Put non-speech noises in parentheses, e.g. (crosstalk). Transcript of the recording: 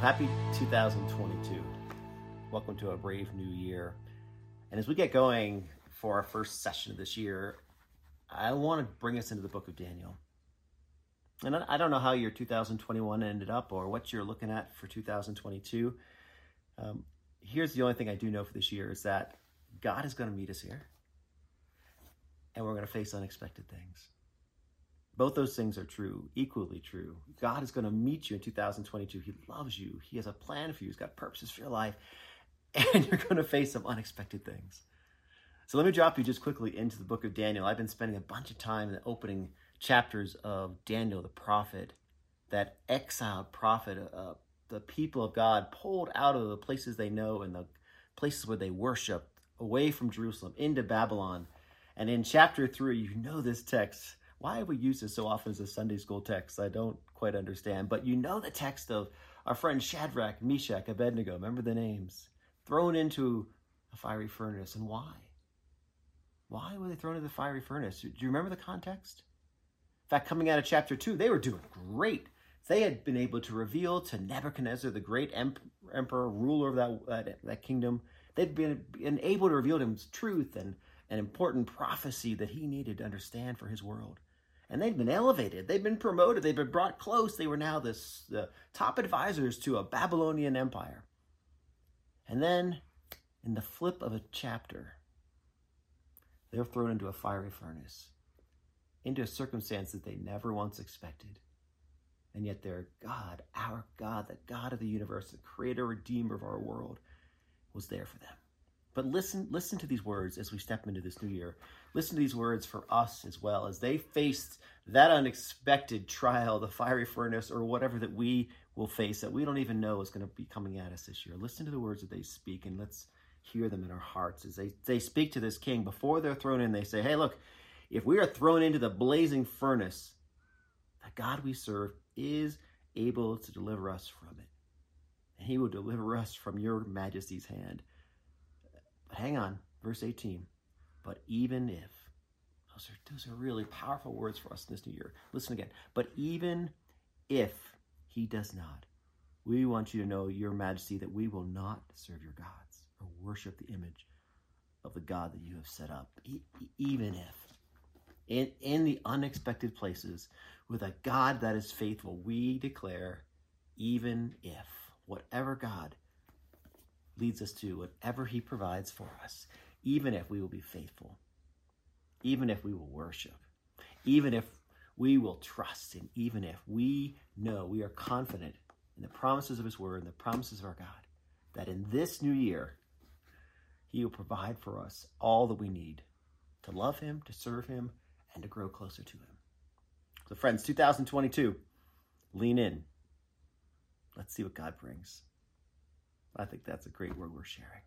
Happy 2022. Welcome to a brave new year. And as we get going for our first session of this year, I want to bring us into the book of Daniel. And I don't know how your 2021 ended up or what you're looking at for 2022. Um, here's the only thing I do know for this year is that God is going to meet us here and we're going to face unexpected things. Both those things are true, equally true. God is going to meet you in 2022. He loves you. He has a plan for you. He's got purposes for your life. (laughs) And you're going to face some unexpected things. So let me drop you just quickly into the book of Daniel. I've been spending a bunch of time in the opening chapters of Daniel the prophet, that exiled prophet, uh, the people of God pulled out of the places they know and the places where they worship, away from Jerusalem into Babylon. And in chapter three, you know this text why have we used this so often as a Sunday school text? I don't quite understand. But you know the text of our friend Shadrach, Meshach, Abednego. Remember the names? Thrown into a fiery furnace. And why? Why were they thrown into the fiery furnace? Do you remember the context? In fact, coming out of chapter 2, they were doing great. They had been able to reveal to Nebuchadnezzar, the great emperor, ruler of that, that, that kingdom, they'd been, been able to reveal to him truth and an important prophecy that he needed to understand for his world and they'd been elevated. They'd been promoted. They'd been brought close. They were now this, the top advisors to a Babylonian empire. And then, in the flip of a chapter, they're thrown into a fiery furnace, into a circumstance that they never once expected. And yet, their God, our God, the God of the universe, the creator, redeemer of our world, was there for them. But listen, listen to these words as we step into this new year. Listen to these words for us as well as they faced that unexpected trial, the fiery furnace, or whatever that we will face that we don't even know is going to be coming at us this year. Listen to the words that they speak and let's hear them in our hearts as they, they speak to this king before they're thrown in. They say, Hey, look, if we are thrown into the blazing furnace, the God we serve is able to deliver us from it. And he will deliver us from your majesty's hand. But hang on, verse 18. But even if, those are, those are really powerful words for us in this new year. Listen again. But even if he does not, we want you to know, Your Majesty, that we will not serve your gods or worship the image of the God that you have set up. E- even if, in, in the unexpected places, with a God that is faithful, we declare, even if, whatever God leads us to, whatever He provides for us, even if we will be faithful, even if we will worship, even if we will trust, and even if we know we are confident in the promises of His Word and the promises of our God, that in this new year, He will provide for us all that we need to love Him, to serve Him, and to grow closer to Him. So, friends, 2022, lean in. Let's see what God brings. I think that's a great word we're sharing.